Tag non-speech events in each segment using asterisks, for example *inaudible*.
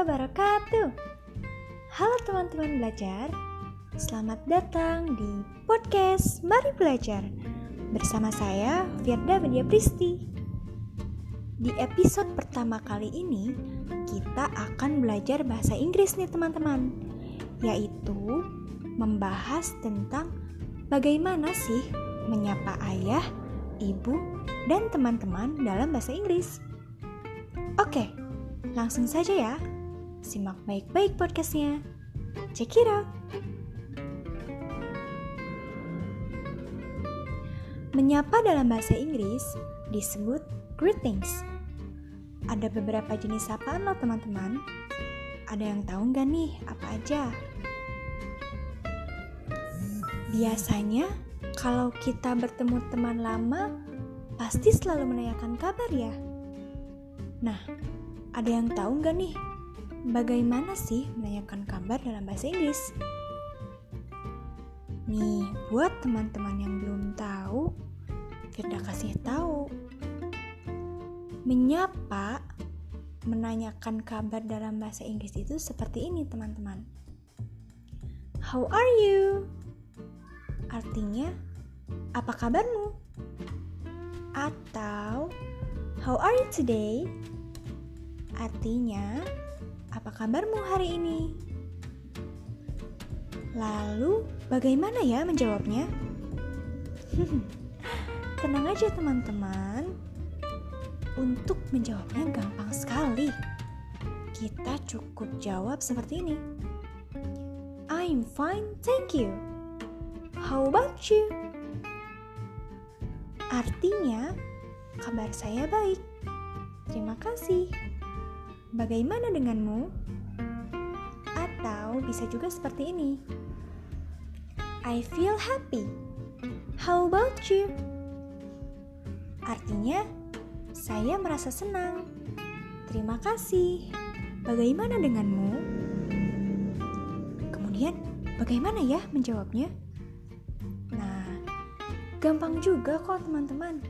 wabarakatuh. Halo teman-teman belajar, selamat datang di podcast Mari Belajar bersama saya Firda Media Pristi. Di episode pertama kali ini, kita akan belajar bahasa Inggris nih teman-teman, yaitu membahas tentang bagaimana sih menyapa ayah, ibu, dan teman-teman dalam bahasa Inggris. Oke, langsung saja ya. Simak baik-baik podcastnya. Check it out. Menyapa dalam bahasa Inggris disebut greetings. Ada beberapa jenis sapaan loh teman-teman. Ada yang tahu nggak nih apa aja? Biasanya kalau kita bertemu teman lama, pasti selalu menanyakan kabar ya. Nah, ada yang tahu nggak nih bagaimana sih menanyakan kabar dalam bahasa Inggris? Nih, buat teman-teman yang belum tahu, Firda kasih tahu. Menyapa, menanyakan kabar dalam bahasa Inggris itu seperti ini, teman-teman. How are you? Artinya, apa kabarmu? Atau, how are you today? Artinya, apa kabarmu hari ini? Lalu, bagaimana ya menjawabnya? *laughs* Tenang aja teman-teman. Untuk menjawabnya gampang sekali. Kita cukup jawab seperti ini. I'm fine, thank you. How about you? Artinya, kabar saya baik. Terima kasih. Bagaimana denganmu? Atau bisa juga seperti ini. I feel happy. How about you? Artinya, saya merasa senang. Terima kasih. Bagaimana denganmu? Kemudian, bagaimana ya menjawabnya? Nah, gampang juga kok teman-teman.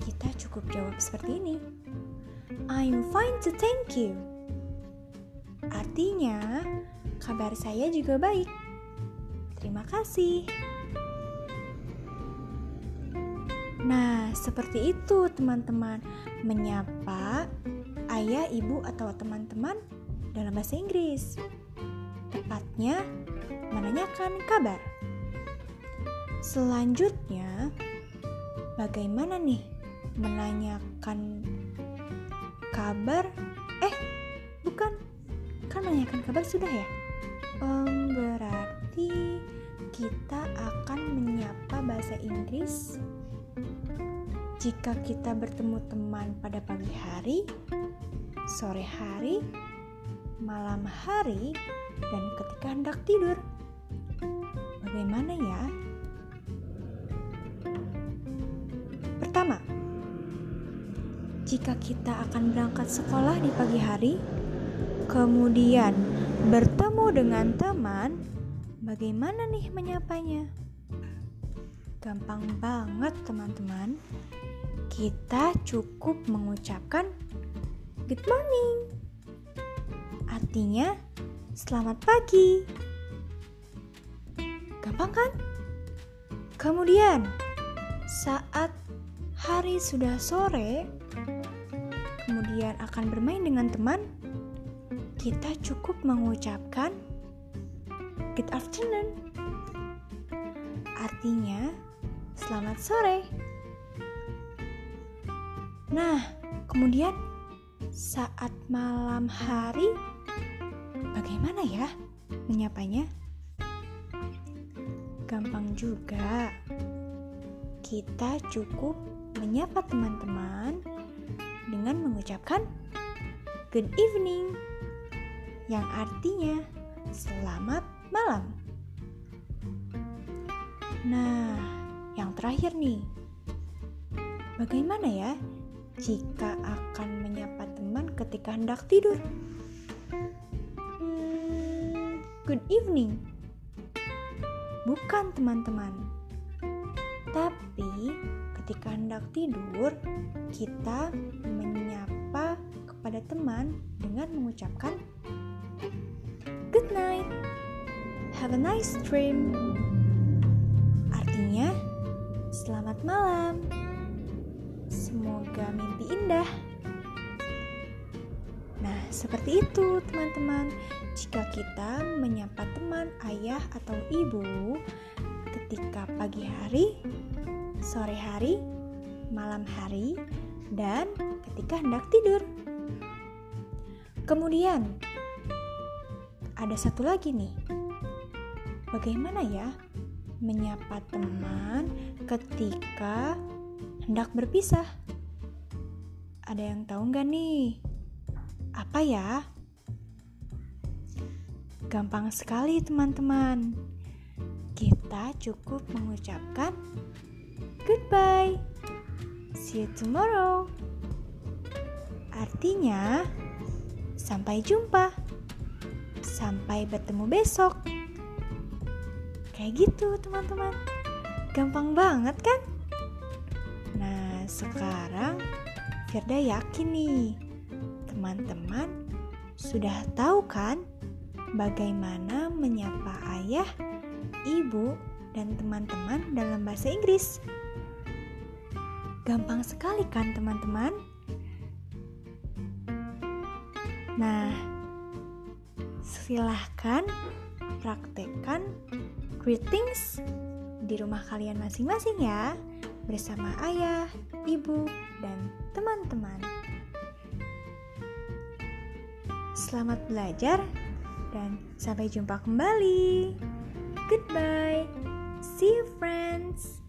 Kita cukup jawab seperti ini. I'm fine to thank you. Artinya, kabar saya juga baik. Terima kasih. Nah, seperti itu teman-teman, menyapa ayah, ibu, atau teman-teman dalam bahasa Inggris. Tepatnya, menanyakan kabar. Selanjutnya, bagaimana nih menanyakan kabar? Eh bukan. Kan menanyakan kabar sudah ya? Um, berarti kita akan menyapa bahasa Inggris jika kita bertemu teman pada pagi hari sore hari malam hari dan ketika hendak tidur. Bagaimana ya jika kita akan berangkat sekolah di pagi hari, kemudian bertemu dengan teman, bagaimana nih menyapanya? Gampang banget, teman-teman. Kita cukup mengucapkan "good morning", artinya "selamat pagi". Gampang kan? Kemudian, saat hari sudah sore, kemudian akan bermain dengan teman, kita cukup mengucapkan good afternoon. Artinya, selamat sore. Nah, kemudian saat malam hari, bagaimana ya menyapanya? Gampang juga. Kita cukup menyapa teman-teman dengan mengucapkan good evening yang artinya selamat malam. Nah, yang terakhir nih. Bagaimana ya jika akan menyapa teman ketika hendak tidur? Hmm, good evening. Bukan teman-teman. Tapi Ketika hendak tidur, kita menyapa kepada teman dengan mengucapkan "Good night, have a nice dream." Artinya, selamat malam, semoga mimpi indah. Nah, seperti itu, teman-teman. Jika kita menyapa teman, ayah, atau ibu ketika pagi hari, sore hari, malam hari, dan ketika hendak tidur. Kemudian, ada satu lagi nih. Bagaimana ya menyapa teman ketika hendak berpisah? Ada yang tahu nggak nih? Apa ya? Gampang sekali teman-teman. Kita cukup mengucapkan goodbye. See you tomorrow. Artinya, sampai jumpa. Sampai bertemu besok. Kayak gitu, teman-teman. Gampang banget kan? Nah, sekarang Firda yakin nih, teman-teman sudah tahu kan bagaimana menyapa ayah, ibu, dan teman-teman dalam bahasa Inggris. Gampang sekali kan, teman-teman? Nah, silahkan praktekkan greetings di rumah kalian masing-masing ya, bersama ayah, ibu, dan teman-teman. Selamat belajar dan sampai jumpa kembali. Goodbye. See you friends.